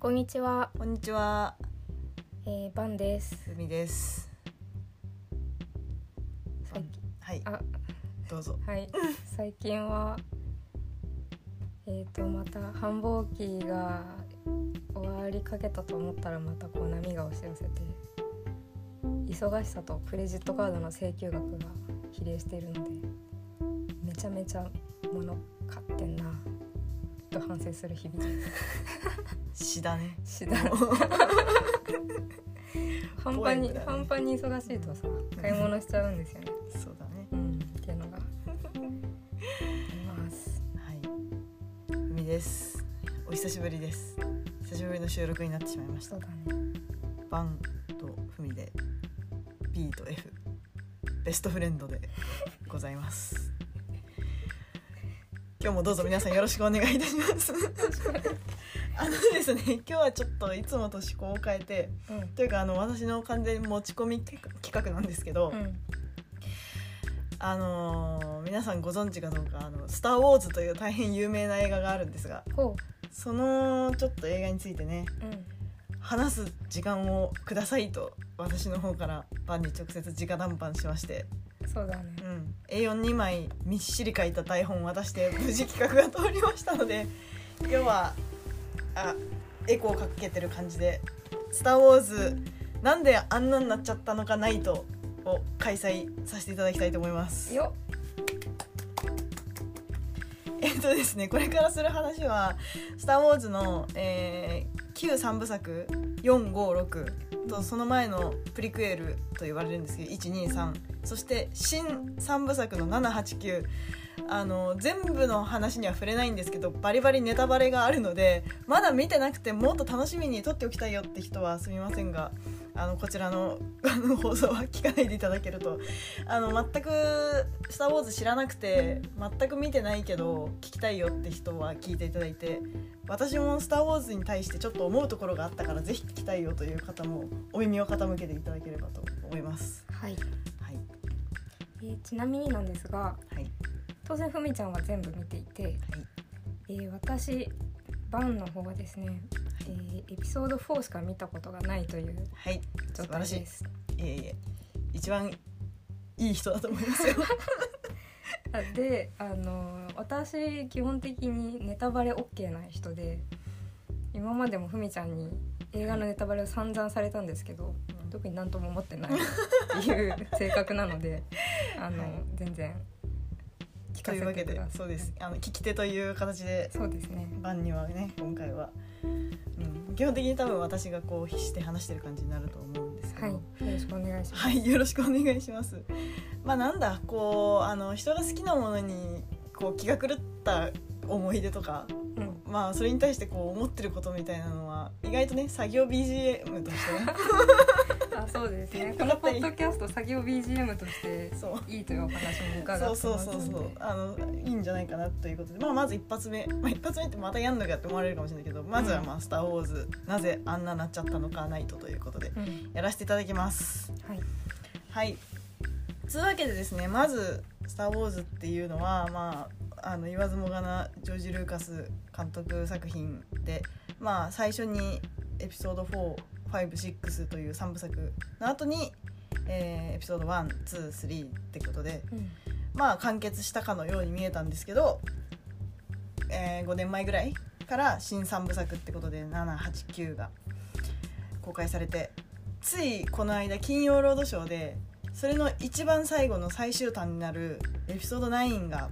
こんにちは、こんにちは、えー、バンです。ふみです。最近はい、あ、どうぞ。はい、最近は。えっ、と、また繁忙期が終わりかけたと思ったら、またこう波が押し寄せて。忙しさとクレジットカードの請求額が比例しているので。めちゃめちゃ物買ってんな。と反省する日々です。詩だね。しだ 半端にね半端に忙しいとさ買い物しちゃうんですよね。そうだね。うんっていうのがあります。はい。ふみです。お久しぶりです。久しぶりの収録になってしまいましたそう。だね。バンとふみで B と F ベストフレンドでございます。今日もどうぞ皆さんよろしくお願いいたします。あのですね、今日はちょっといつもと思考を変えて、うん。というかあの私の完全に持ち込み企画なんですけど、うん。あのー皆さんご存知かどうか「あのスター・ウォーズ」という大変有名な映画があるんですがほそのちょっと映画についてねううん。話す時間をくださいと私の方からバンに直接直談判しまして、そうだね。う。ん、A42 枚みっしり書いた台本を渡して無事企画が通りましたので 今日はあエコーかけてる感じで「スター・ウォーズ」なんであんなになっちゃったのかナイトを開催させていただきたいと思います。よえっとですねこれからする話は「スター・ウォーズの」えー旧3部作456とその前のプリクエルと言われるんですけど123そして新3部作の789あの全部の話には触れないんですけどバリバリネタバレがあるのでまだ見てなくてもっと楽しみに撮っておきたいよって人はすみませんがあのこちらの あの放送は聞かないでいただけると。あの全く「スター・ウォーズ」知らなくて全く見てないけど聞きたいよって人は聞いていただいて私も「スター・ウォーズ」に対してちょっと思うところがあったからぜひ聞きたいよという方もお耳を傾けていただければと思います。はい、はい、えーちなみになんですがはい、当然ふみちゃんは全部見ていて、はい、えー私バンの方はですね、えーエピソード4しか見たことがないというはい、状素晴らしい。態です。いえいえ。一番いい人だと思いますよ。あであの私基本的にネタバレ OK な人で今までもふみちゃんに映画のネタバレを散々されたんですけど、特に何とも思ってないっていう性格なのであの、はい。全然聞かせというわけてくださいでそうです。あの聞き手という形でそうですね。番にはね今回は、うん、基本的に多分私がこう必死で話してる感じになると思うんですけど。はい。よろしくお願いします、はい、よろしくお願いします。まあなんだこうあの人が好きなものにこう気が狂った思い出とか、うん。まあそれに対してこう思ってることみたいなのは意外とね作業 BGM としてね。あ そうですね。このポッドキャスト作業 BGM としてそう。いいというお話も伺ってそうますので。そうそうそうあのいいんじゃないかなということで、まあ、まず一発目、まあ、一発目ってまたやんのかって思われるかもしれないけどまずはまあ「スター・ウォーズ」なぜあんななっちゃったのかナイトということでうん。やらせていただきます。はい。はい。つうわけでですね、まず「スター・ウォーズ」っていうのは、まあ、あの言わずもがなジョージ・ルーカス監督作品で、まあ、最初にエピソード456という3部作の後に、えーエピソード123ってことで、うん。まあ、完結したかのように見えたんですけど、え5年前ぐらいから新3部作ってことで789が公開されてついこの間金曜ロードショーでそれの一番最後の最終巻になるエピソード9が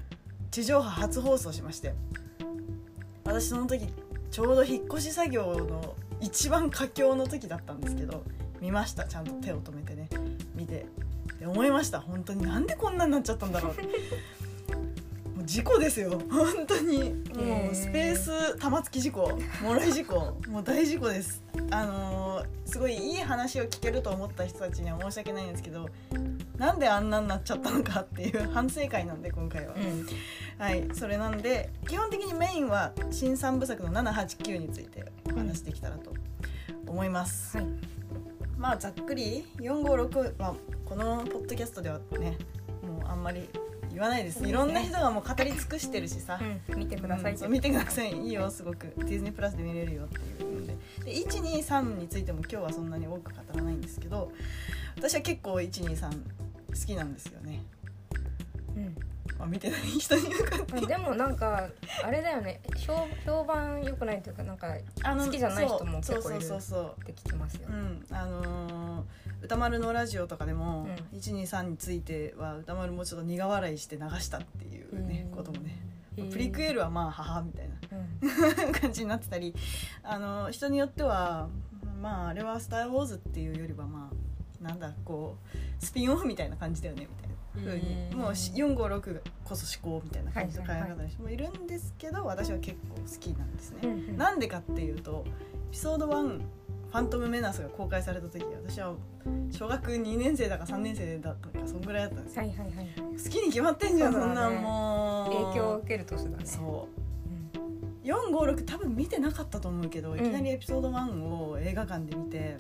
地上波初放送しまして私その時ちょうど引っ越し作業の一番佳境の時だったんですけど見ましたちゃんと手を止めてね。見て。で思いました。本当になんでこんなになっちゃったんだろう。事故ですよ。本当に。もうスペース玉突き事故。もろい事故。もう大事故です。あのーすごいいい話を聞けると思った人たちには申し訳ないんですけどなんであんなになっちゃったのかっていう 反省会なんで今回は、うん。はい。それなんで基本的にメインは新3部作の789についてお話しできたらと思います、はい。まあざっくり456はこのポッドキャストではねもうあんまり言わないです。いろんな人がもう語り尽くしてるしさ、うん、見てください。うん。見てください。いいよすごく。ディズニープラスで見れるよっていうので。で123についても今日はそんなに多く語らないんですけど私は結構123好きなんですよね、うんまあ、見てない人に向かって。でもなんかあれだよね。評評判良くないというかなんかあ好きじゃない人も結構いるそうそうそうそう。って聞きますよう、んあのー歌丸のラジオとかでも、う123については歌丸もちょっと苦笑いして流したっていうね、うんこともね。プリクエルはまあ母みたいな。うん。感じになってたり。あの人によってはまああれは「スター・ウォーズ」っていうよりはまあなんだこうスピンオフみたいな感じだよねみたいな風にうん。もうし456こそ思考みたいな感じの考え方の人もいるんですけど私は結構好きなんですね。うんうん。なんでかっていうとエピソード1ファントム・メナスが公開された時私は小学2年生だか3年生だったかそんぐらいだったんですよ。はいはいはい。はい好きに決まってんじゃんそ,、んなんもう影響を受ける年だね。そう。うん456多分見てなかったと思うけど、ん。いきなりエピソード1を映画館で見て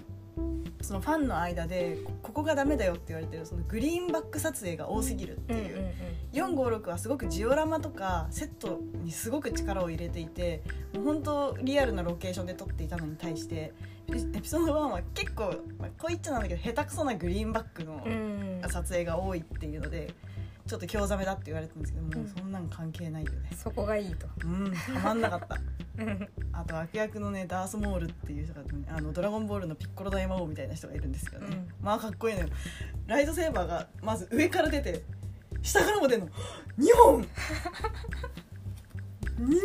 そのファンの間でこここがダメだよって言われてるそのグリーンバック撮影が多すぎるってう。んうんいう、456はすごくジオラマとかセットにすごく力を入れていてもう本当リアルなロケーションで撮っていたのに対してエエピソード1は結構、まあ、こう言っちゃなんだけど下手くそなグリーンバックのうんうん。撮影が多いっていうのでちょっと興ざめだって言われてたんですけどもうそんなん関係ないよね。そこがいいと。うんたまんなかった。うん。あと悪役のねダース・モールっていう人が、ね、あのドラゴンボールのピッコロ大魔王みたいな人がいるんですけどね、うん。まあかっこいいのよ。ライトセーバーがまず上から出て下からも出るの。2本。にに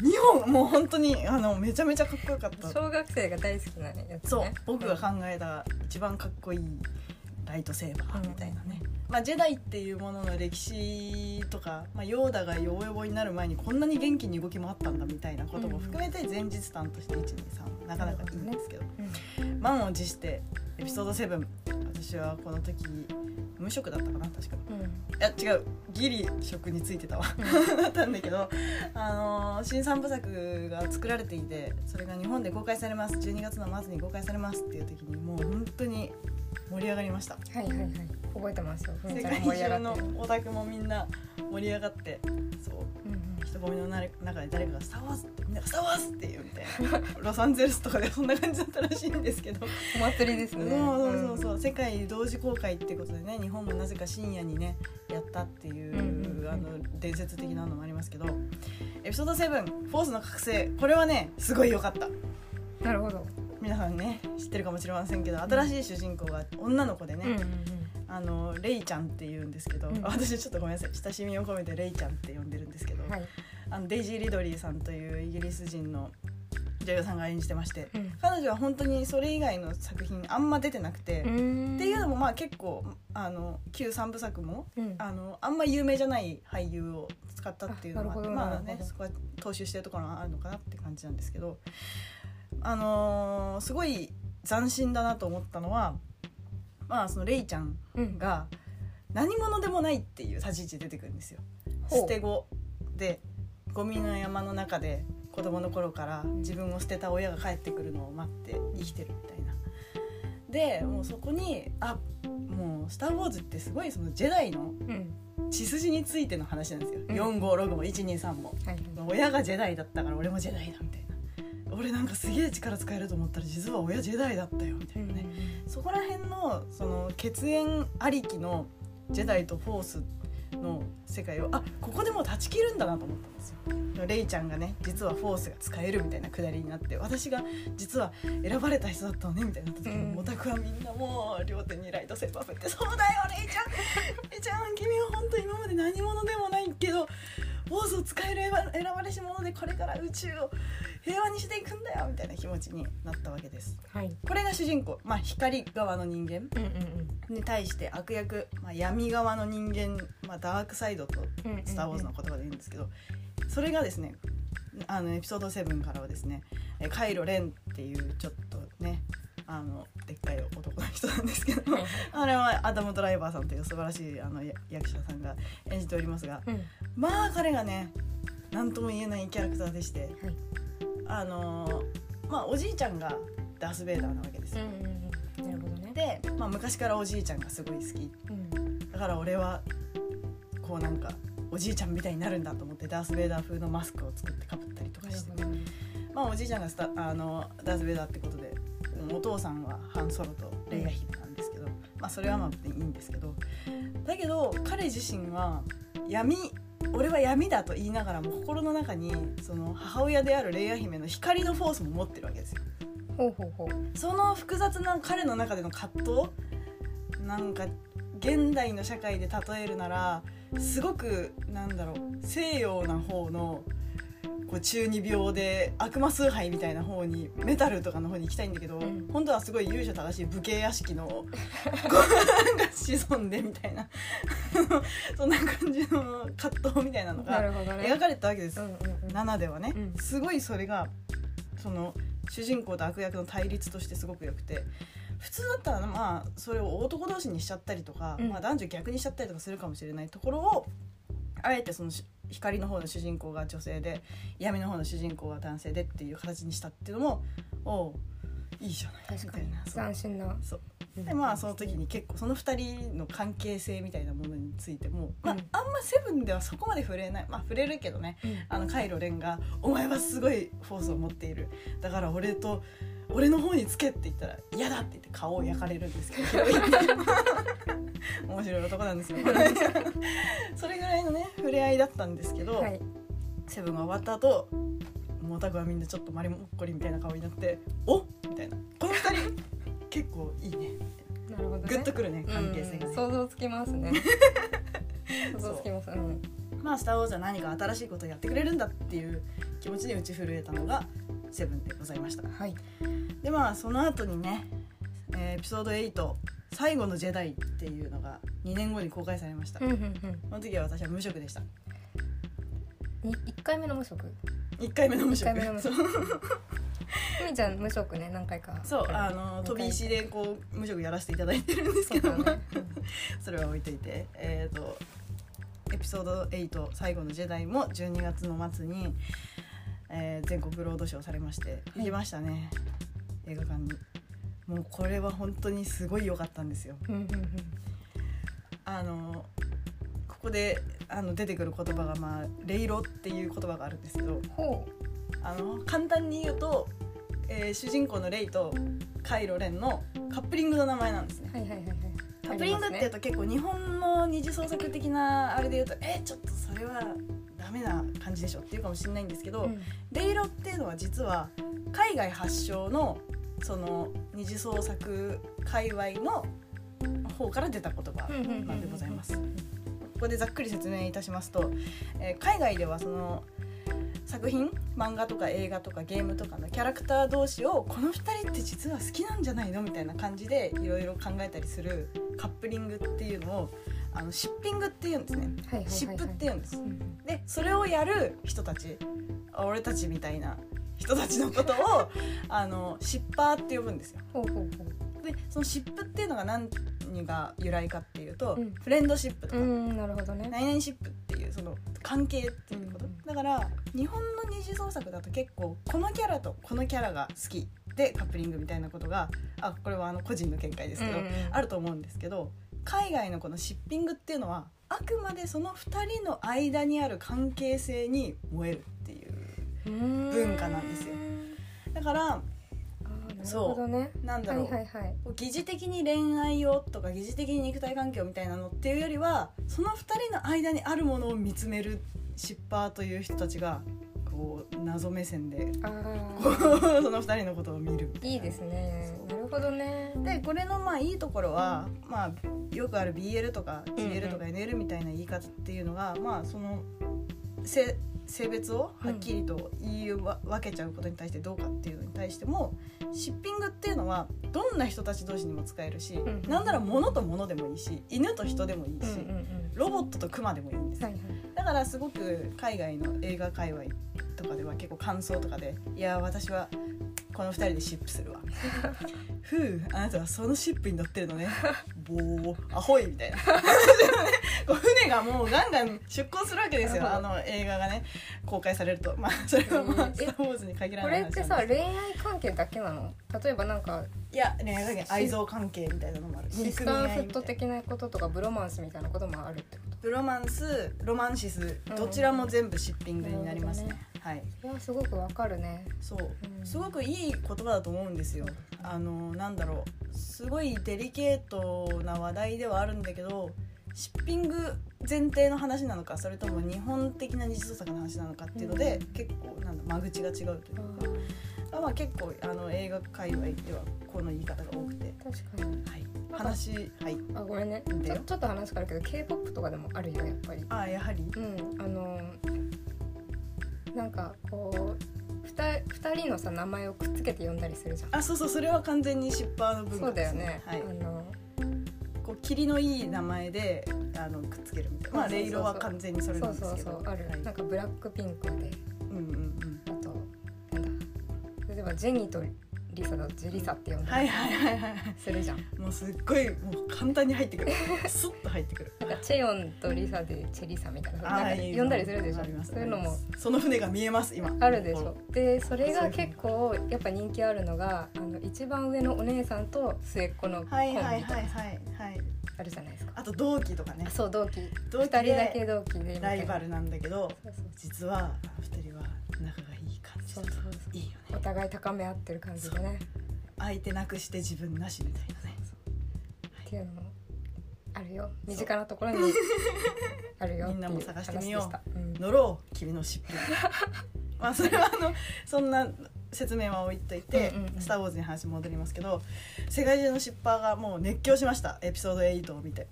2本。もう本当にあのめちゃめちゃかっこよかった。小学生が大好きなやつね。そう。僕が考えた一番かっこいいライトセーバーみたいなね、まあ、ジェダイっていうものの歴史とか、まあ、ヨーダがヨーヨボになる前にこんなに元気に動き回ったんだみたいなことも含めて前日談として123なかなかいいんですけど。うん。満を持してエピソード7私はこの時無職だったかな確か。うん。いや違う。ギリ職についてたわ。だったんだけど、あのー新三部作が作られていてそれが日本で公開されます。12月の末に公開されますっていう時にもう本当に盛り上がりました。はいはいはい。覚えてますよ。世界中のオタクもみんな盛り上がってそう。うん人混みの中で誰かが「スター・ワーズ」ってみんなが「スター・ワーズ」って言うみたいな。ロサンゼルスとかでそんな感じだったらしいんですけど。お祭りですそうねそうそうそう。世界同時公開ってことでね日本もなぜか深夜にねやったっていう,、うんうんうん。あの伝説的なのもありますけど。エピソード7「フォースの覚醒」これはねすごい良かった。なるほど皆さんね知ってるかもしれませんけど新しい主人公が女の子でね、うんうんうん。あのレイちゃんって言うんですけど、うん。私ちょっとごめんなさい親しみを込めてレイちゃんって呼んでるんですけど、はい。あのデイジー・リドリーさんというイギリス人の女優さんが演じてましてうん。彼女は本当にそれ以外の作品あんま出てなくて、っていうのもまあ結構あの旧三部作もうん。あのあんま有名じゃない俳優を使ったっていうのもあってまあねそこは踏襲してるところがあるのかなって感じなんですけどあのーすごい斬新だなと思ったのはまあそのレイちゃんうん。が何者でもないっていう立ち位置で出てくるんですよ。捨て子でゴミの山の中で子供の頃から自分を捨てた親が帰ってくるのを待って生きてるみたいな。でもうそこにあもう「スター・ウォーズ」ってすごいそのジェダイのうん。血筋についての話なんですよ、うん。456も123もはい。親がジェダイだったから俺もジェダイだみたいな俺なんかすげえ力使えると思ったら実は親ジェダイだったよみたいなね、そこら辺のその血縁ありきのジェダイとフォースの世界をあここでもう断ち切るんだなと思ったんですよ。レイちゃんがね実はフォースが使えるみたいなくだりになって私が実は選ばれた人だったのねみたいになった時に、うん。オタクはみんなもう両手にライトセーバー振って「そうだよレイちゃんレイちゃん君は本当今まで何者でもないけどフォースを使える選ばれし者でこれから宇宙を平和にしていくんだよみたいな気持ちになったわけです。はい。これが主人公、まあ、光側の人間。に対して悪役、まあ、闇側の人間、まあ、ダークサイドとうんうんうん「スター・ウォーズ」の言葉で言うんですけどそれがですねあのエピソード7からはですねえカイロ・レンっていうちょっとねあのでっかい男の人なんですけどはいあれはアダム・ドライバーさんという素晴らしいあのや役者さんが演じておりますがうん。まあ彼がね何とも言えないキャラクターでしてはい。あのまあおじいちゃんがダース・ベイダーなわけですよ。うんうんうん。なるほどね。で、まあ、昔からおじいちゃんがすごい好き。うん。だから俺はこうなんかおじいちゃんみたいになるんだと思ってダース・ベイダー風のマスクを作ってかぶったりとかして、まあ、おじいちゃんがスタあのダース・ベイダーってことでお父さんはハン・ソロとレイヤ姫なんですけど、まあ、それはまあいいんですけどだけど彼自身は闇俺は闇だと言いながらも心の中にその母親であるレイヤ姫の光のフォースも持ってるわけですよ。ほうほうほうその複雑な彼の中での葛藤なんか現代の社会で例えるならすごくなんだろう西洋な方のこう中二病で悪魔崇拝みたいな方にメタルとかの方に行きたいんだけど、ん。本当はすごい由緒正しい武家屋敷の こうなんか子孫でみたいなそんな感じの葛藤みたいなのが描かれたわけです。うんうんうん。7ではね、うん。すごいそれがその主人公と悪役の対立としてすごくよくて普通だったらまあそれを男同士にしちゃったりとか、うん。まあ、男女逆にしちゃったりとかするかもしれないところをあえてそのし光の方の主人公が女性で闇の方の主人公が男性でっていう形にしたっていうのもおいいじゃない確かに。斬新な。そうでまあその時に結構その2人の関係性みたいなものについても、まあうん、あんまセブンではそこまで触れない。まあ触れるけどね。うん。あのカイロレンが「お前はすごいフォースを持っている。だから俺と俺の方につけ」って言ったら「嫌だ」って言って顔を焼かれるんですけど。面白い男なんですよ。それぐらいのね触れ合いだったんですけど、はい。セブンが終わった後オタクはみんなちょっとマリモッコリみたいな顔になって「お？みたいな「この二人 結構いいね」なるほどね。グッとくるね関係性がね。うん想像つきますね。想像つきます。う。ん。まあ「スター・ウォーズ」は何か新しいことをやってくれるんだっていう気持ちで打ち震えたのが「セブンでございました。はい。でまあその後にね、えーエピソード8「最後のジェダイ」っていうのが2年後に公開されました、その時は私は無職でした。に一回目の無職？1回目の無職。一回目の無職。ふみちゃん無職ね何回か。そうあの飛び石でこう無職やらせていただいてるんですけど、ね それは置いといて。えっ、とエピソード8最後のジェダイも12月の末に、えー全国ロードショーされまして行きましたね、映画館に。もうこれは本当にすごい良かったんですよ。あのここであの出てくる言葉がまあ「レイロ」っていう言葉があるんですけどほあの簡単に言うと、えー主人公のレイとカイロ・レンのカップリングの名前なんですね。うはいはいはいはい。カップリングっていうと結構日本の二次創作的なあれで言うとえちょっとそれはダメな感じでしょっていうかもしれないんですけど、うん。レイロっていうのは実は海外発祥のその二次創作界隈の方から出た言葉なんでございます。ここでざっくり説明いたしますと、えー海外ではその作品漫画とか映画とかゲームとかのキャラクター同士をこの2人って実は好きなんじゃないのみたいな感じでいろいろ考えたりするカップリングっていうのをあのシッピングっていうんですね。はいはいはいはい。シップっていうんです。うんでそれをやる人たちあ俺たちみたいな人たちのことをあのシッパーって呼ぶんですよ。ほうほうほでそのシップっていうのが何が由来かっていうと、うん。フレンドシップとか、ううんなるほどね。何々シップっていうその関係っていうこと、うんだから日本の二次創作だと結構このキャラとこのキャラが好きでカップリングみたいなことがあこれはあの個人の見解ですけど、うんうんあると思うんですけど海外のこのシッピングっていうのはあくまでその2人の間にある関係性に燃えるっていう文文化なんですよ。だからなるほどね。なんだろう、はいはいはい。疑似的に恋愛をとか疑似的に肉体関係をみたいなのっていうよりはその2人の間にあるものを見つめるシッパーという人たちがこう謎目線で その2人のことを見るいいですね。そう。なるほどね。でこれのまあいいところは、まあ、よくある BL とか GL とか NL みたいな言い方っていうのが、まあその性性別をはっきりと言いわ分けちゃうことに対してどうかっていうのに対してもシッピングっていうのはどんな人たち同士にも使えるし、んなんなら物と物でもいいし犬と人でもいいし、うんうんうん。ロボットとクマでもいいんです、はいはい。だからすごく海外の映画界隈とかでは結構感想とかで「いや私はこの2人でシップするわ。ふうあなたはそのシップに乗ってるのね。ボーアホイみたいな。こう船がもうガンガン出港するわけですよ。あの映画がね公開されると。まあそれはまあ「えスター・ウォーズ」に限らこないれってさ恋愛関係だけなの？例えばなんかいや恋愛関係愛憎関係みたいなのもある。シスターフット的なこととかブロマンスみたいな。こともあるってことブロマンスロマンシスどちらも全部シッピングになりますねなるはい。それはすごくわかるね。そう。うん。すごくいい言葉だと思うんですよ。あのなんだろう。すごいデリケートな話題ではあるんだけどシッピング前提の話なのかそれとも日本的な日常作の話なのかっていうので、うん。結構なんだ間口が違うというか、まあ、結構あの映画界隈ではこの言い方が多くて、確かに。はい、話はい。あごめんね。ちょちょっと話変わるけど k p o p とかでもあるよやっぱり。ああやはり？うん。あのなんかこうふた二人のさ名前をくっつけて呼んだりするじゃん。あそうそうそれは完全にシッパーの文そうだ化ですよね、はい、あのこう霧のいい名前であのくっつけるみたいな。まあそうそうそうレイロは完全にそれそうんなですけど。そうそうある、はい。なんかブラックピンクで。うんうんうん。あとなんだ。例えばジェニーとリサだとジェリサって呼んだりはいはいはいはいするじゃん、もうすっごいもう簡単に入ってくる。スッと入ってくる。なんかチェヨンとリサでチェリサみたいな。なんか呼んだりするでしょ。そういうのも。その船が見えます今。あるでしょ。でそれが結構やっぱ人気あるのがあの一番上のお姉さんと末っ子のコンビとかはいはいはい。はいはいあるじゃないですか、あと同期とかね。あそう同期。同期二人だけで同期で。ライバルなんだけど実は二人は仲がいいそうそうそう。いいよおね互い高め合ってる感じでね。相手なくして自分なしみたいなね。っていうのもあるよ。身近なところにあるよみんなも探してみよう。うん。乗ろう君の尻尾。まあそれはあのそんな説明は置いといてスター・ウォーズ」に話戻りますけど世界中のシッパーがもう熱狂しました。エピソード8を見て。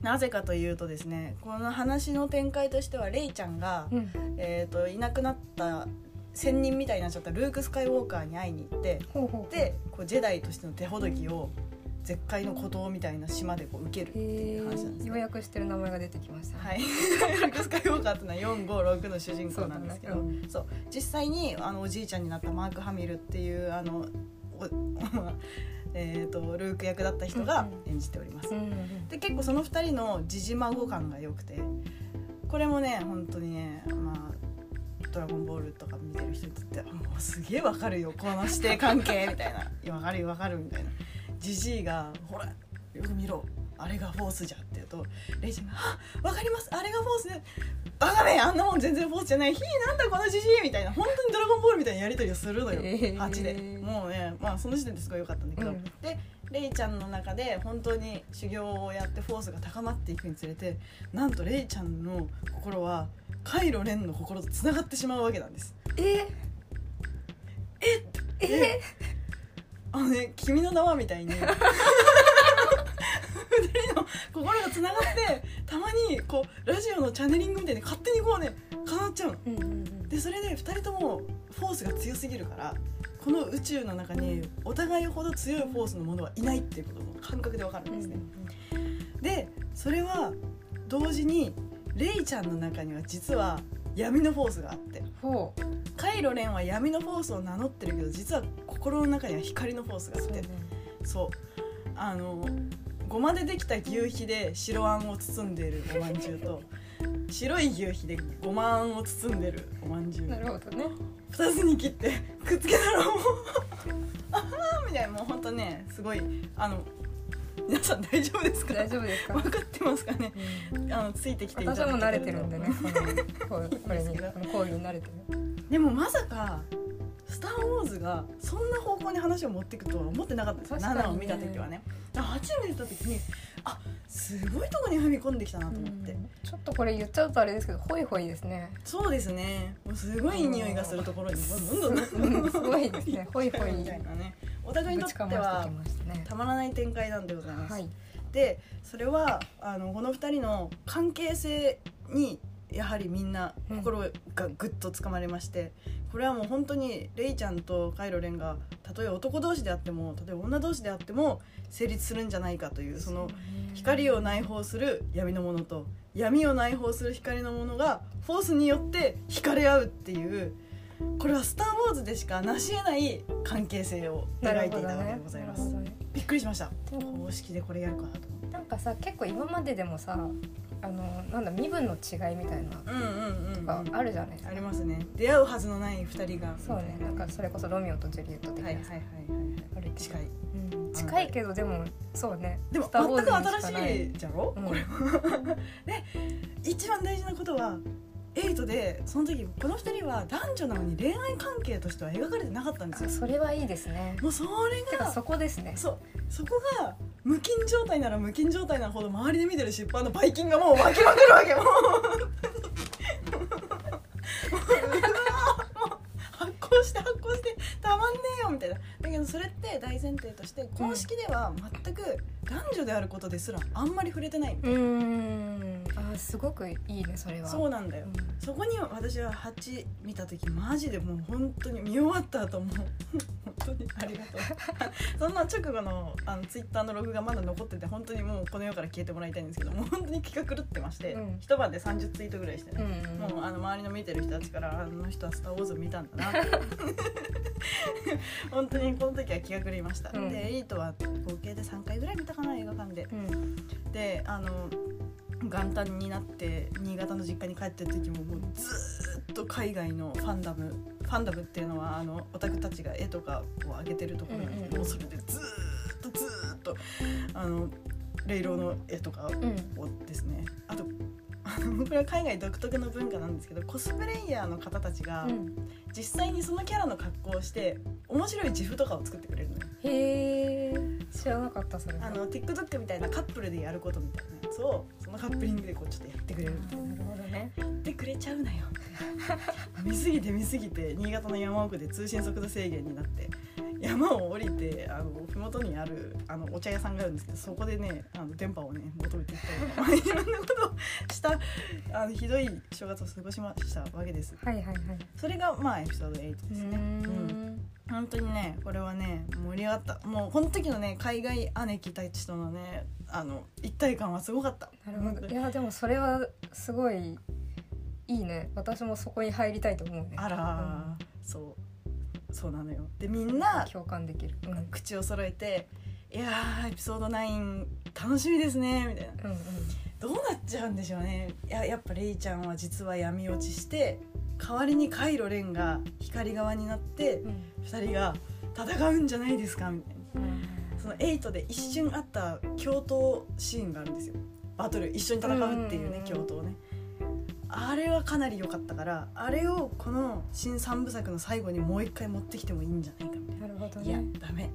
なぜかというとですねこの話の展開としてはレイちゃんが、うん。えー、といなくなった仙人みたいになっちゃったルーク・スカイウォーカーに会いに行ってでこうジェダイとしての手ほどきを絶海の孤島みたいな島でこう受けるってへいう話なんですねえようやくしてる名前が出てきましたね。はい、ルーク・スカイウォーカーっていうのは456の主人公なんですけどそうだねそう。実際にあのおじいちゃんになったマーク・ハミルっていうあのお えー、とルーク役だった人が演じております。うんうんで結構その2人の時事孫感が良くてこれもね本当にねまあ「ドラゴンボール」とか見てる人にとってはもうすげえわかるよこの師弟関係みたいな「いやわかるよわかる」みたいな。じじいが「ほらよく見ろ。あれがフォースじゃ」って言うとレイジンが「あわかります。あれがフォースね。バカめあんなもん全然フォースじゃない。ひーなんだこのじじい」みたいな。本当に「ドラゴンボール」みたいなやり取りをするのよ、へー。8で。もうねまあその時点ですごい良かったんだけど、うん。でレイちゃんの中で本当に修行をやってフォースが高まっていくにつれてなんとレイちゃんの心はカイロ・レンの心とつながってしまうわけなんです。え？え？あのね「君の名は」みたいに。二人の心がつながってたまにこうラジオのチャネリングみたいに勝手にこうね叶っちゃうの。うんうんうん。でそれで2人ともフォースが強すぎるからこの宇宙の中にお互いほど強いフォースのものはいないっていうことの感覚でわかるんですね、でそれは同時にレイちゃんの中には実は闇のフォースがあって。ほう。カイロレンは闇のフォースを名乗ってるけど実は心の中には光のフォースがあって。そうあのごまでできた牛皮で白あんを包んでいるおまんじゅうと白い牛皮でごまあんを包んでるおまんじゅう。なるほどね。2つに切ってくっつけたらもうああみたいな。もうほんとねすごいあの皆さん大丈夫ですか？大丈夫ですか？分かってますかね？うん。あのついてきて私はもう慣れてるんでねこれに この講義に慣れてるでもまさか「スター・ウォーズ」がそんな方向に話を持っていくとは思ってなかったんです。よ、ね。7を見た時はね。8を見た時にあすごいとこに踏み込んできたなと思って、うん。ちょっとこれ言っちゃうとあれですけどホイホイですね。そうですね。もうすごい匂いがするところにどんどんすごいですね。ホイホイ。みたいなね。お互いにぶとってはたまらない展開なんでございます、はい。でそれはあのこの2人の関係性にやはりみんな心がぐっとつかまれまして、これはもう本当にレイちゃんとカイロレンがたとえ男同士であっても例えば女同士であっても成立するんじゃないかというその光を内包する闇のものと闇を内包する光のものがフォースによって惹かれ合うっていうこれは「スター・ウォーズ」でしか成し得ない関係性を描いていたわけでございます、ねびっくりしました。公式でこれやるかなとなんかさ結構今まででもさあのなんだ身分の違いみたいなとかあるじゃないですか、ありますね。出会うはずのない二人が。そうね。なんかそれこそロミオとジュリエット的な。さ、はいはいはいはい。あるけど。近い。うん。近いけどでもそうね。でも全く新しいじゃろ、うん。これで 一番大事なことはエイトでその時この二人は男女なのに恋愛関係としては描かれてなかったんですよ。あそれはいいですね。もうそれがそこですね。そう。そこが無菌状態なら無菌状態なほど周りで見てる出版のバイキンがもう湧きまくるわけ。もう。発酵して発酵してたまんねえよみたいな。だけどそれって大前提として公式では全く男女であることですらあんまり触れてない、うーん。あすごくいいねそれは。そうなんだよ、そこに私は8見た時マジでもう本当に見終わった後もう。本当にありがとう。そんな直後のあのツイッターのログがまだ残ってて本当にもうこの世から消えてもらいたいんですけどもう本当に気が狂ってまして、うん。一晩で30ツイートぐらいしてうんね、うん。もうあの周りの見てる人たちからあの人は「スター・ウォーズ」を見たんだな 本当にこの時は気が狂いました、うん。でエイトは合計で3回ぐらい見たかな映画館で。うん。であの元旦になって新潟の実家に帰ってる時ももうずーっと海外のファンダムファンダムっていうのはあのオタクたちが絵とかを上げてるところに、うんうんうん。もうそれでずーっとずーっとあのレイローの絵とかうん。をですね。あとあのこれは海外独特の文化なんですけどコスプレイヤーの方たちがうん。実際にそのキャラの格好をして面白い自負とかを作ってくれるのよ。へえ知らなかったそれは。あの TikTok みたいなカップルでやることみたいなやつをそのカップリングでこうちょっとやってくれるみたいななるほどね。やってくれちゃうなよ。見すぎて見すぎて新潟の山奥で通信速度制限になって山を降りてあの麓にあるあのお茶屋さんがあるんですけどそこでねあの電波をね求めていったりいろんなことをしたあのひどい正月を過ごしましたわけです。はいはいはい。それがまあエピソード8ですね。うん。ん本当にねこれはね盛り上がった。もうこの時のね海外姉貴たちとのねあの一体感はすごかった。なるほど。いやでもそれはすごいいいね。私もそこに入りたいと思うね。あらー、そう。そうなのよ。でみんな共感できる。うん。口を揃えて「いやーエピソード9楽しみですね」みたいな。うんうん。どうなっちゃうんでしょうね。いややっぱレイちゃんは実は闇落ちして代わりにカイロレンが光側になってうん。2人が戦うんじゃないですかみたいな。うん。その8で一瞬あった共闘シーンがあるんですよ。バトル一緒に戦うっていうねうん。共闘ね。あれはかなり良かったからあれをこの新三部作の最後にもう一回持ってきてもいいんじゃないかみたいな。なるほどいやねダメ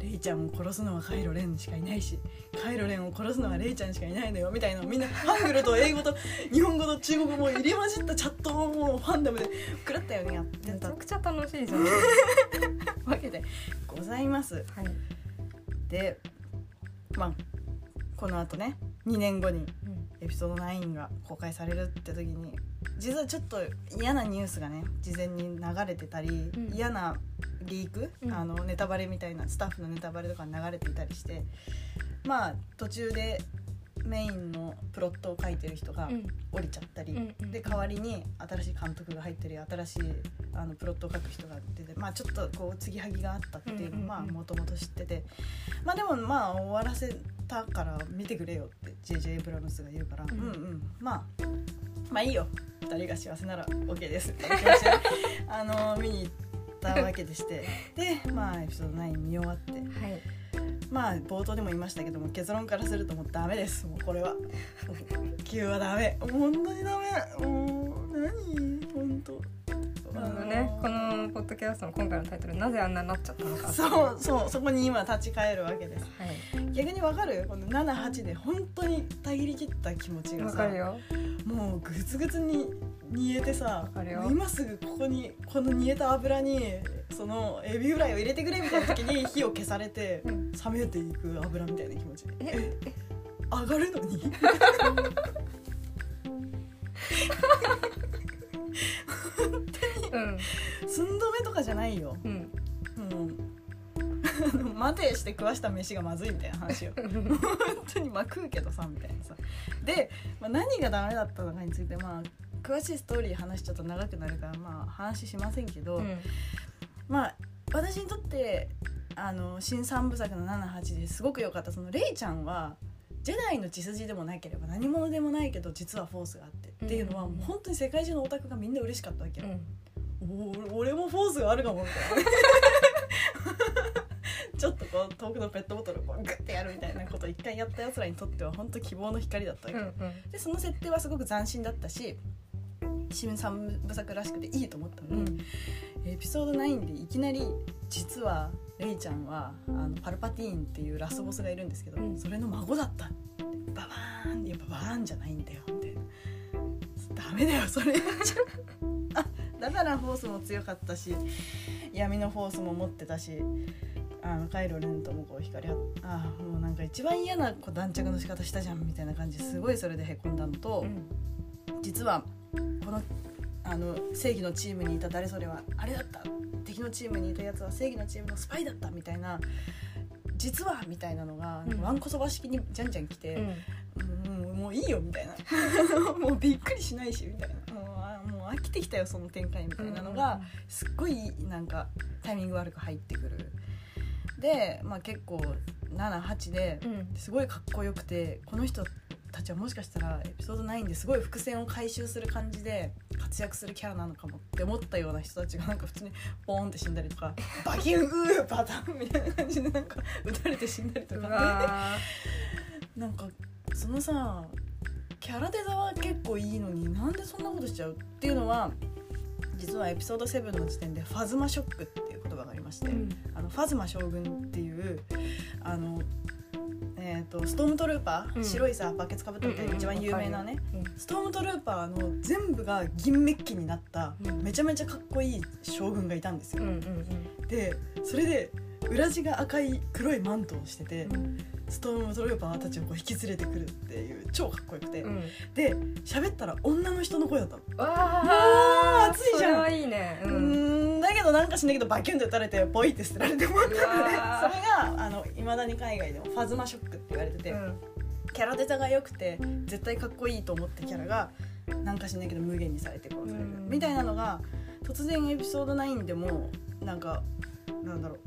レイちゃんを殺すのはカイロレンしかいないしカイロレンを殺すのはレイちゃんしかいないのよみたいなみんなハングルと英語と 日本語と中国語も入り混じったチャットをもうファンダムで狂ったようにやってためちゃくちゃ楽しいじゃん。は わけでございます。い。でまあこのあとね2年後にうん。エピソード9が公開されるって時に実はちょっと嫌なニュースがね事前に流れてたり、ん。嫌なリーク、うん。あのネタバレみたいなスタッフのネタバレとか流れていたりしてまあ途中でメインのプロットを書いてる人がうん。降りちゃったり、うんうんで代わりに新しい監督が入ったり新しいあのプロットを書く人が出てまあちょっとこう継ぎはぎがあったっていうのをうんうんうん。まあもともと知っててまあでもまあ終わらせたから見てくれよって JJ ブラムスが言うから、ううんん、うん。まあまあいいよ2人が幸せなら OK です。って気持ちであの見に行ったわけでして。でまあエピソード9見終わって。はい。まあ冒頭でも言いましたけども結論からするともうダメです。もうこれは。9はダメ。本当にダメ。もう何？本当なるほどね。このポッドキャストの今回のタイトルなぜあんなになっちゃったのかそうそうそこに今立ち返るわけです。はい。逆にわかる？この78で本当にたぎり切った気持ちがさもうグツグツに煮えてさ今すぐここにこの煮えた油にそのエビフライを入れてくれみたいな時に火を消されて うん。冷めていく油みたいな気持ち。え上がるのに？う ん寸止めとかじゃないよ。うん。もう 待てして食わした飯がまずいみたいな話よ。本当にまあ食うけどさみたいなさ。で、まあ、何がダメだったのかについてまあ詳しいストーリー話しちゃうと長くなるからまあ話しませんけど、うん。まあ私にとってあの新三部作の78ですごく良かったそのレイちゃんはジェダイの血筋でもなければ何者でもないけど実はフォースがあって、っていうのはもう本当に世界中のオタクがみんな嬉しかったわけよ、俺もフォースがあるかもみたいな。ちょっとこう遠くのペットボトルをこうグッてやるみたいなことを一回やったやつらにとっては本当希望の光だったわけ、うんうん。でその設定はすごく斬新だったし新三部作らしくていいと思ったのに、エピソード9でいきなり実はレイちゃんはあのパルパティーンっていうラスボスがいるんですけど、うん。それの孫だったババーンやっぱバーンじゃないんだよみたいなダメだよそれ。あ だからフォースも強かったし闇のフォースも持ってたしあのカイロレンともこう光ああもうなんか一番嫌なこう断着の仕方したじゃんみたいな感じですごいそれでへこんだのと、うん。実はこのあの正義のチームにいた誰それはあれだった？敵のチームにいたやつは正義のチームのスパイだった？みたいな実はみたいなのが、うん。わんこそば式にじゃんじゃん来て、うんもうもういいよみたいな。もうびっくりしないしみたいな。もうあもう飽きてきたよその展開みたいなのが、すっごいなんかタイミング悪く入ってくる。で、まあ、結構78でうん。すごいかっこよくてこの人たちはもしかしたらエピソード9ですごい伏線を回収する感じで活躍するキャラなのかもって思ったような人たちがなんか普通にポーンって死んだりとか バキュンうーバタンみたいな感じでなんか撃たれて死んだりとうかわなんかそのさキャラデザは結構いいのになんでそんなことしちゃうっていうのは実はエピソード7の時点でファズマショックっていう言葉がありまして、ーうん。あのファズマ将軍っていうあの、えー、とストームトルーパー、うん。白いさバケツかぶったみたいな一番有名なね、うん。ストームトルーパーの全部が銀メッキになったうん。めちゃめちゃかっこいい将軍がいたんですよ。でそれで裏地が赤い黒いマントをしてて、うんストームトルーパーたちをこう引き連れてくるっていう超かっこよくて、うん。で喋ったら女の人の声だったの。わあ熱いじゃん。いいね。ううん。だけどなんかしんないけどバキュンって打たれてポイって捨てられてもらったのでうわ それがあの未だに海外でもファズマショックって言われてて、うん。キャラデザが良くて絶対かっこいいと思ったキャラがなんかしないけど無限にされて殺される。うん。みたいなのが突然エピソード9でもなんかなんだろう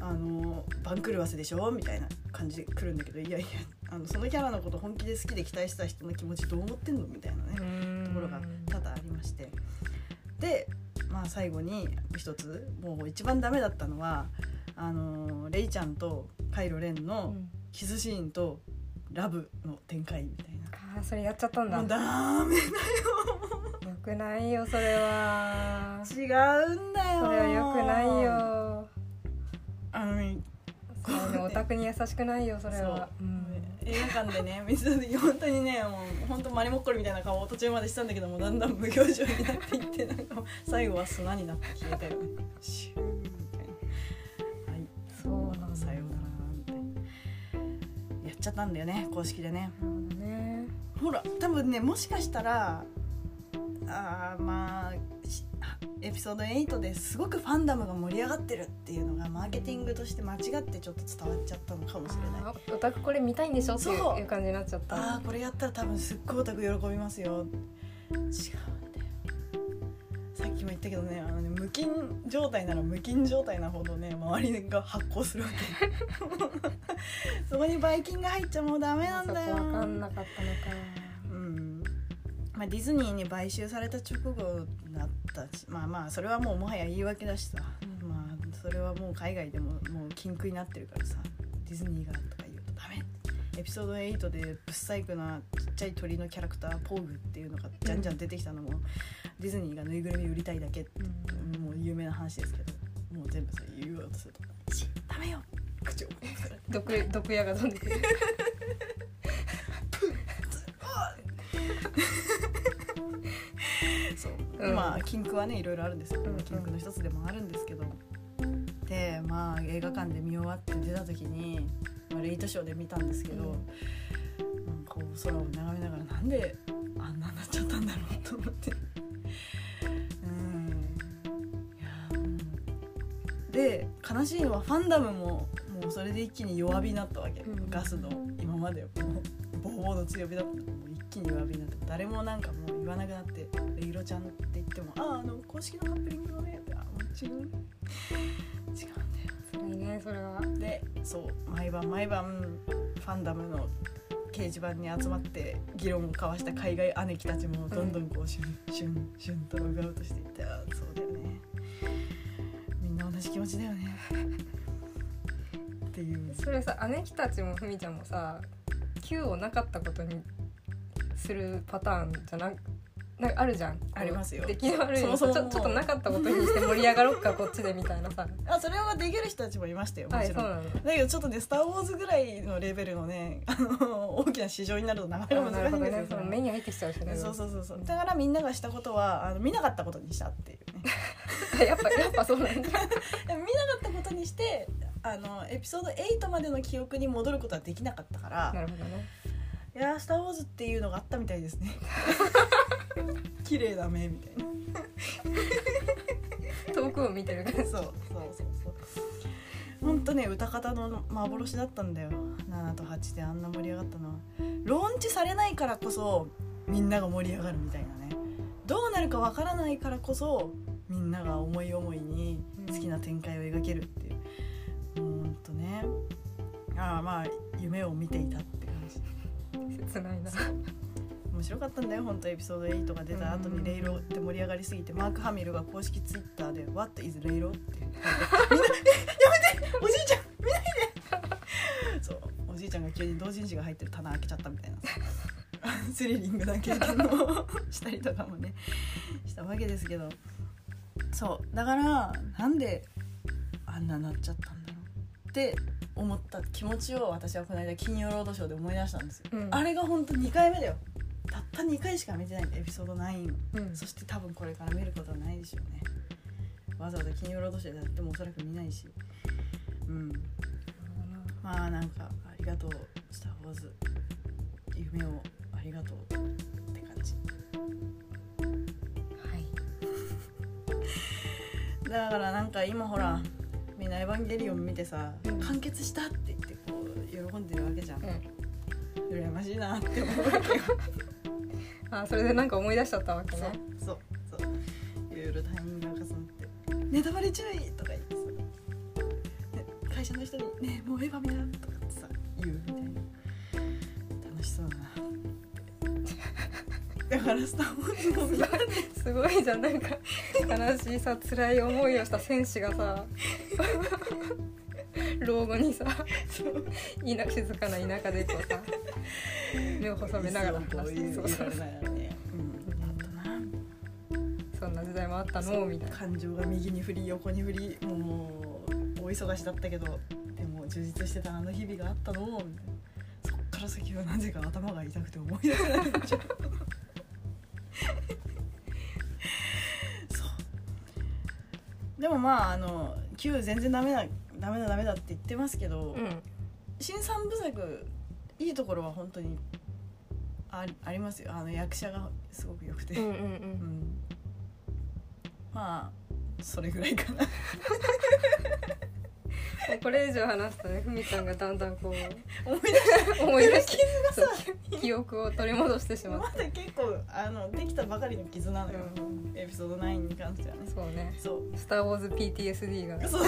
あの番狂わせでしょみたいな感じで来るんだけどいやいやあのそのキャラのこと本気で好きで期待した人の気持ちどう思ってんのみたいなねところが多々ありまして。で、まあ、最後に一つもう一番ダメだったのはあのレイちゃんとカイロ・レンうのん。キスシーンとラブの展開みたいあーそれやっちゃったんな。だ。もうダメよ。くないよそれは。違うんだよ。それはよくないよオタクに優しくないよそれは。う。ん。映画館でね 水で本当にねもう本当マリモッコリみたいな顔を途中までしたんだけどもだんだん無表情になっていってなんか 最後は砂になって消えたよねはい。そうなんだ。さようならみたいなやっちゃったんだよね公式でね。ね。ほら多分ねもしかしたらあーまあしエピソード8ですごくファンダムが盛り上がってるっていうのがマーケティングとして間違ってちょっと伝わっちゃったのかもしれない。オタクこれ見たいんでしょ？っていう。そういう感じになっちゃった。ああこれやったら多分すっごいオタク喜びますよ。違うんだよ。さっきも言ったけどねあのね無菌状態なら無菌状態なほどね周りが発酵するわけ。そこにばい菌が入っちゃもうダメなんそこだよ分かんなかったのか。うんまあ、ディズニーに買収された直後だったしまあまあそれはもうもはや言い訳だしさ、うんまあそれはもう海外でももう禁句になってるからさ。ディズニーがとか言うとダメ。エピソード8でブッサイクなちっちゃい鳥のキャラクターポーグっていうのがじゃんじゃん出てきたのも、ディズニーがぬいぐるみ売りたいだけって、うんもう有名な話ですけどもう全部それ言おうとすると「しダメよ。口を」毒毒矢が飛んでくる。そう、うん。まあ禁句はねいろいろあるんですけど、禁句の一つでもあるんですけど。でまあ映画館で見終わって出た時に、まあ、レイトショーで見たんですけど、うん。うんこう空を眺めながらなんであんなになっちゃったんだろうと思って。で悲しいのはファンダムももうそれで一気に弱火になったわけ、うんガスの今までもうボーボーの強火だった気に弱火になって誰もなんかもう言わなくなって「レイロちゃん」って言っても「あああの公式のカップリングのね」って「あもう違う違うんだよ辛いねそれはでそう毎晩毎晩ファンダムの掲示板に集まって議論を交わした海外姉貴たちもどんどんこうシュンシュンシュンとログアウトしていってあーそうだよね。みんな同じ気持ちだよね。っていう。それさ姉貴たちもふみちゃんもさ Q をなかったことにするパターンじゃななんかあるじゃん。ありますよ。出来の悪いのそちょちょっとなかったことにして盛り上がろっか こっちでみたいなさ。あそれができる人たちもいましたよもちろん、はいだけどちょっとね「スター・ウォーズ」ぐらいのレベルのね あの大きな市場になるとなかなか難しいんですよね。その目に入ってきちゃうしね。そうそうそうそう。だからみんながしたことはあの見なかったことにしたっていうね。やっぱやっぱそうなんだ。見なかったことにしてあのエピソード8までの記憶に戻ることはできなかったから。なるほどね「いやースター・ウォーズ」っていうのがあったみたいですね 綺麗だ目みたいな。遠くを見てるからそうそうそうそう。ほんとね歌方の幻だったんだよ。7と8であんな盛り上がったのは。ローンチされないからこそみんなが盛り上がるみたいなね。どうなるかわからないからこそみんなが思い思いに好きな展開を描けるっていう、もうほんとね。ああまあ夢を見ていたって切ないな。面白かったんだよ本当エピソード8が出た後にレイロって盛り上がりすぎてマーク・ハミルが公式ツイッターで「What is レイロ?」って「やめておじいちゃん見ないで!」そう。おじいちゃんが急に同人誌が入ってる棚開けちゃったみたいな。スリリングな経験をしたりとかもねしたわけですけど。そう。だからなんであんななっちゃったんだろう。って思った気持ちを私はこの間金曜ロードショーで思い出したんですよ、うん。あれが本当2回目だよ。たった2回しか見てないエピソード9うん。そして多分これから見ることはないでしょうね。わざわざ金曜ロードショーでやってもおそらく見ないし。うん。まあなんかありがとう「スター・ウォーズ」夢をありがとうって感じ。はい。だからなんか今ほらみんな「エヴァンゲリオン」見てさ「うん完結した!」って言ってこう喜んでるわけじゃんうん羨ましいなって思うわけよ あそれでなんか思い出しちゃったわけそうねそうそういろいろタイミングが重なって「ネタバレ注意!」とか言ってさ、ね、会社の人に「ねもうエヴァ見た?」とかってさ言うみたいな楽しそうだなだから「スター・ウォーズ」も見たすごいじゃん。なんか悲しいさ辛い思いをした戦士がさ老後にさ田静かな田舎でこうさ目を細めながら話してそうそそうそう。うながらねうん。あったなそんな時代もあったの？みたいな。感情が右に振り横に振りもう大忙しだったけどでも充実してたあの日々があったの？みたいな。そっから先はなぜか頭が痛くて思い出せないんじゃんでもまああの Q 全然ダメだダメだダメだって言ってますけど、うん。新三部作いいところは本当にあありますよ。あの役者がすごく良くて、うんうんううんん。まあそれぐらいかな これ以上話すとねふみちゃんがだんだんこう思い出し思い出して傷がさ記憶を取り戻してしまっまだ結構あのできたばかりの傷なのて、よ、うん。エピソード9に関してはね。そうね。そう「スター・ウォーズ PTSD」が。そう。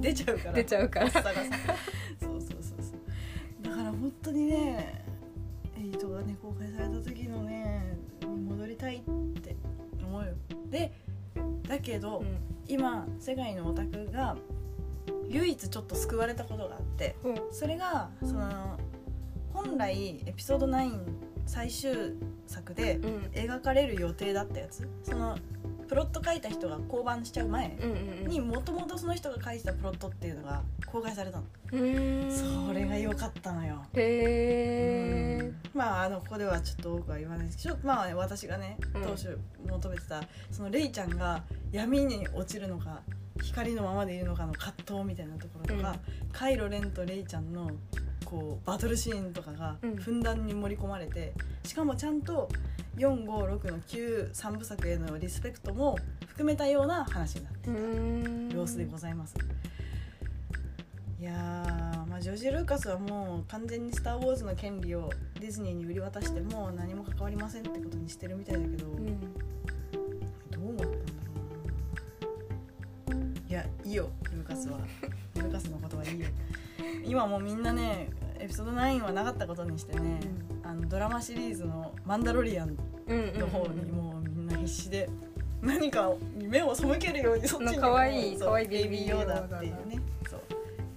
出ちゃうから。出ちゃうから。そうそうそうそう。だから本当にねエイトがね公開された時のねに戻りたいって思うよ。でだけど、うん。今世界のオタクが唯一ちょっと救われたことがあってうん。それがその本来エピソード9最終作でうん。描かれる予定だったやつ。そのプロット書いた人が降板しちゃう前うんうんにもともとその人が書いてたプロットっていうのが公開されたの。うん。それが良かったのよ。へえまああのここではちょっと多くは言わないですけどまあ、ね、私がねうん。当初求めてた、そのレイちゃんが闇に落ちるのか光のままでいるのかの葛藤みたいなところとか、カイロ・レンとレイちゃんのこうバトルシーンとかがうん。ふんだんに盛り込まれて、しかもちゃんと456の93部作へのリスペクトも含めたような話になっていた。うん。様子でございます。いやーまあジョージ・ルーカスはもう完全に「スター・ウォーズ」の権利をディズニーに売り渡してもう何も関わりませんってことにしてるみたいだけど、うんやいいよルーカスは。ルーカスのことはいいよ。今もうみんなねエピソード9はなかったことにしてね、あのドラマシリーズの「マンダロリアン」うんの方にもうみんな必死で何かに目を背けるようにそっちにかわいいそうかわいいベイビーヨーダっていうね。そう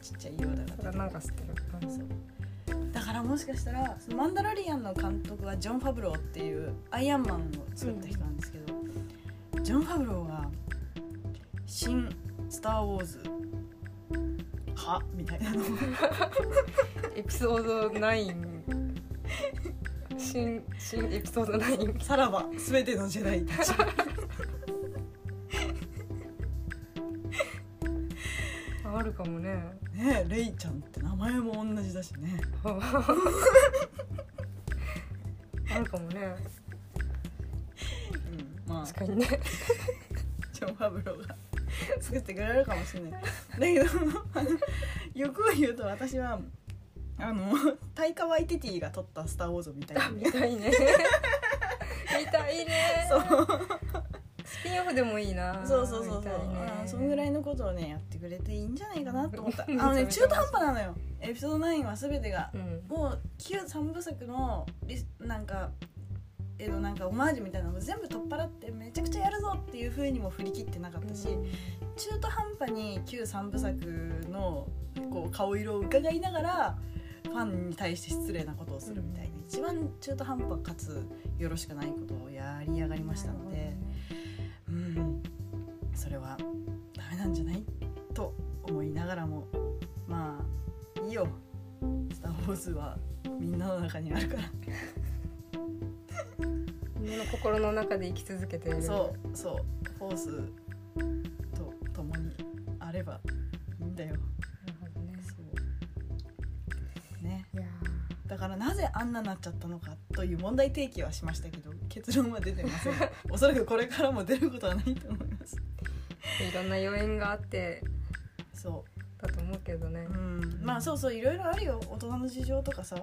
ちっちゃいヨーダがなんか知ってる。そう。だからもしかしたらマンダロリアンの監督はジョン・ファブローっていうアイアンマンを作った人なんですけど、ジョン・ファブローが「新スター・ウォーズ」は？みたいなの。をエピソード9新新エピソード9さらば全てのジェダイたち。あるかもね。ねレイちゃんって名前も同じだしね。あるかもね。うんまあ。確かにね。ジョン・ファブローが 作ってくれるかもしれない。だけどあの欲を言うと私はあのタイカ・ワイティティが撮った「スター・ウォーズ」みたいな。見たいね。見たいね。そう。スピンオフでもいいな。そうそうそうそう、ね。そんぐらいのことをねやってくれていいんじゃないかなと思った。あうんのね中途半端なのよ。エピソード9は全てがうん。もう旧三部作のなんかえのなんかオマージュみたいなのを全部取っ払ってめちゃくちゃやるぞっていう風にも振り切ってなかったし、中途半端に旧三部作のこう顔色を伺いながらファンに対して失礼なことをするみたいな、一番中途半端かつよろしくないことをやりやがりましたので、うん。それはダメなんじゃない？と思いながらもまあいいよ「スター・ウォーズ」はみんなの中にあるからみんなの心の中で生き続けている。そうそうフォースと共にあればいいんだよ。なるほどね。そう。ね。いやだからなぜあんななっちゃったのかという問題提起はしましたけど結論は出てません。おそらくこれからも出ることはないと思います。ーいろんな要因があってそだと思うけどね。ううん。まあそうそういろいろあるよ。大人の事情とかさ。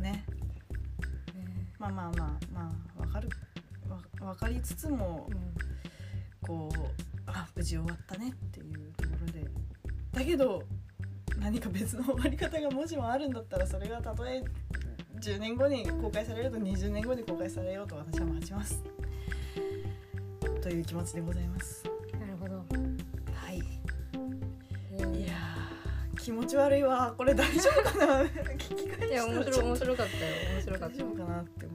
ね。ね。まあまあまあまあ分かりつつもうん。こうあ無事終わったねっていうところで。だけど何か別の終わり方がもしもあるんだったらそれがたとえ10年後に公開されると20年後に公開されようと私は待ちます。という気持ちでございます。なるほど。はい。えーいやー気持ち悪いわ。これ大丈夫かな？聞き返したら白い面白かったよ。面白かった大丈夫かなって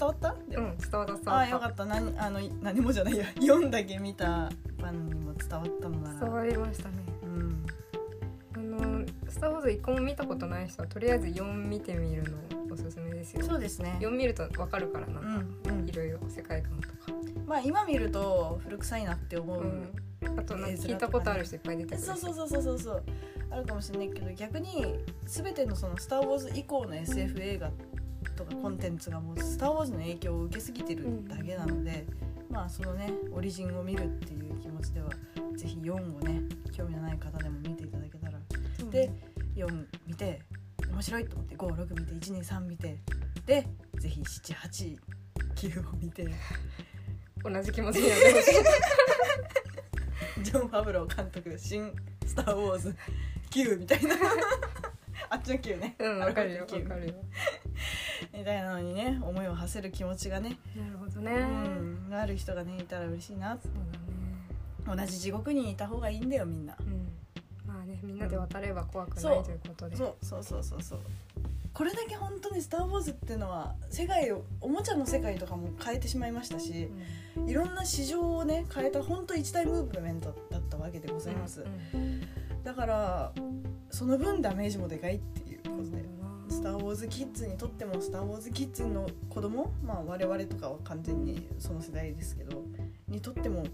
伝わった？でも。うん伝わった伝あわった。あよかった。何あの何もじゃないや。読んだけ見たファンにも伝わったのなら。伝わりましたね。うん。あの「スター・ウォーズ」一個も見たことない人はとりあえず4見てみるのおすすめですよ。そうですね。4見ると分かるからな。うんんうん。いろいろ世界観とか、まあ今見ると古臭いなって思う、うん、あとなんか聞いたことある人いっぱい出てくるしそうそうそうそうそうそう。あるかもしれないけど逆に全てのその「スター・ウォーズ」以降の SF 映画とかコンテンツがもう「スター・ウォーズ」の影響を受けすぎてるだけなので、まあそのねオリジンを見るっていう気持ちではぜひ4をね興味のない方でも見ていただけたら。そうで4見て面白いと思って56見て123見てでぜひ789を見て。同じ気持ちになってほしいジョン・ファブロー監督「新スター・ウォーズ9」みたいな あっちの9ね。うんわかるよわ9かるよ。みたいなのにね思いを馳せる気持ちがね、なるほどね、うん、がある人がねいたら嬉しいな。そうだね。同じ地獄にいた方がいいんだよみんな。うん。まあねみんなで渡れば怖くないということで。そう。そうそうそうそう。これだけ本当に「スター・ウォーズ」っていうのは世界をおもちゃの世界とかも変えてしまいましたしうん。いろんな市場をね変えた本当一大ムーブメントだったわけでございます、うんだからその分ダメージもでかいっていうこうんとで「スター・ウォーズ・キッズ」にとっても「スター・ウォーズ・キッズ」の子供まあ我々とかは完全にその世代ですけどにとっても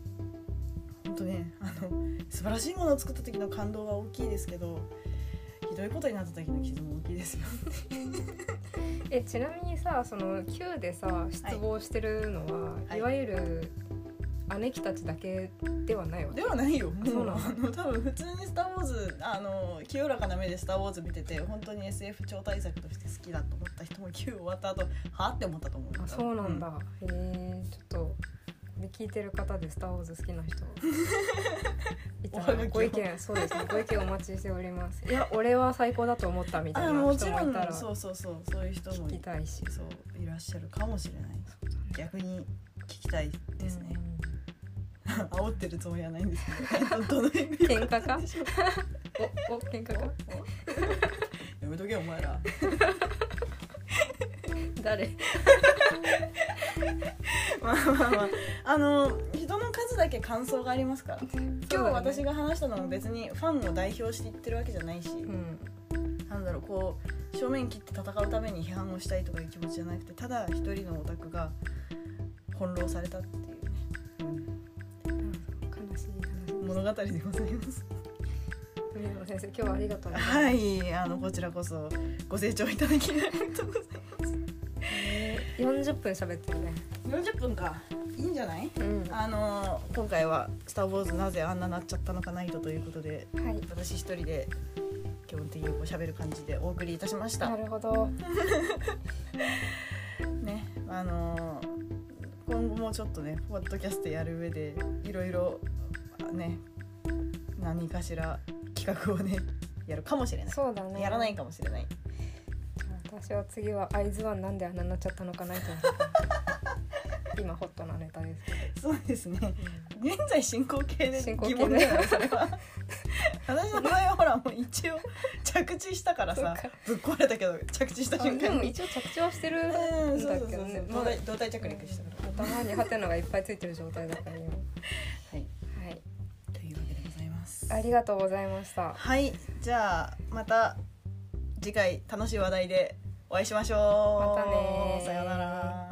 本当ねあの素晴らしいものを作った時の感動は大きいですけどひどいことになった時の傷も大きいですよ。えちなみにさその Q でさ失望してるのは、はいい、わゆる姉貴たちだけではないわけ。ではないよ。もうそうなのあの多分普通に「スター・ウォーズ」あの清らかな目で「スター・ウォーズ」見てて本当に SF 超大作として好きだと思った人も9終わった後はって思ったと思う。あそうなんだ、へえちょっと聞いてる方で「スター・ウォーズ」好きな人。いたおはがきをらご意見そうですね。ご意見お待ちしております。いや俺は最高だと思ったみたいあな人もいたらそうそうそうそういう人も聞きたいし。そういらっしゃるかもしれない。逆に聞きたいですね、煽ってるつもりはないんですけど。どの意味 喧嘩か？おお喧嘩か？やめとけよお前ら。誰？まあまあまあ。あの人の数だけ感想がありますから。今日私が話したのも別にファンを代表して言ってるわけじゃないし、うん。なんだろうこう正面切って戦うために批判をしたいとかいう気持ちじゃなくてただ一人のオタクが翻弄されたっていう物語でございます。先生今日はありがとうございます、はいあのこちらこそご清聴いただきありがとうございえー40分喋ってるね。ます40分か。いいんじゃない？うん。はあの今回は「スター・ウォーズ」なぜあんななっちゃったのかナイトということでい。私一人で基本的にこう喋る感じでお送りいたしました。なるほど。ねあの今後もちょっとねポッドキャストやる上でいろいろね何かしら企画をね やるかもしれない、そうだね。やらないかもしれない。私は次は会津湾なんであんなになっちゃったのかなと思って今ホットなネタですけそうですね。現在進行形で進行形で疑問だよねそれは。私の場合はほらもう一応着地したからさぶっ壊れたけど着地したどあでも一応着地はしてるんだけどね。胴体着陸したから。頭にハテナがいっぱいついてる状態だから今。はありがとうございました。はいじゃあまた次回楽しい話題でお会いしましょう。またねー。さようなら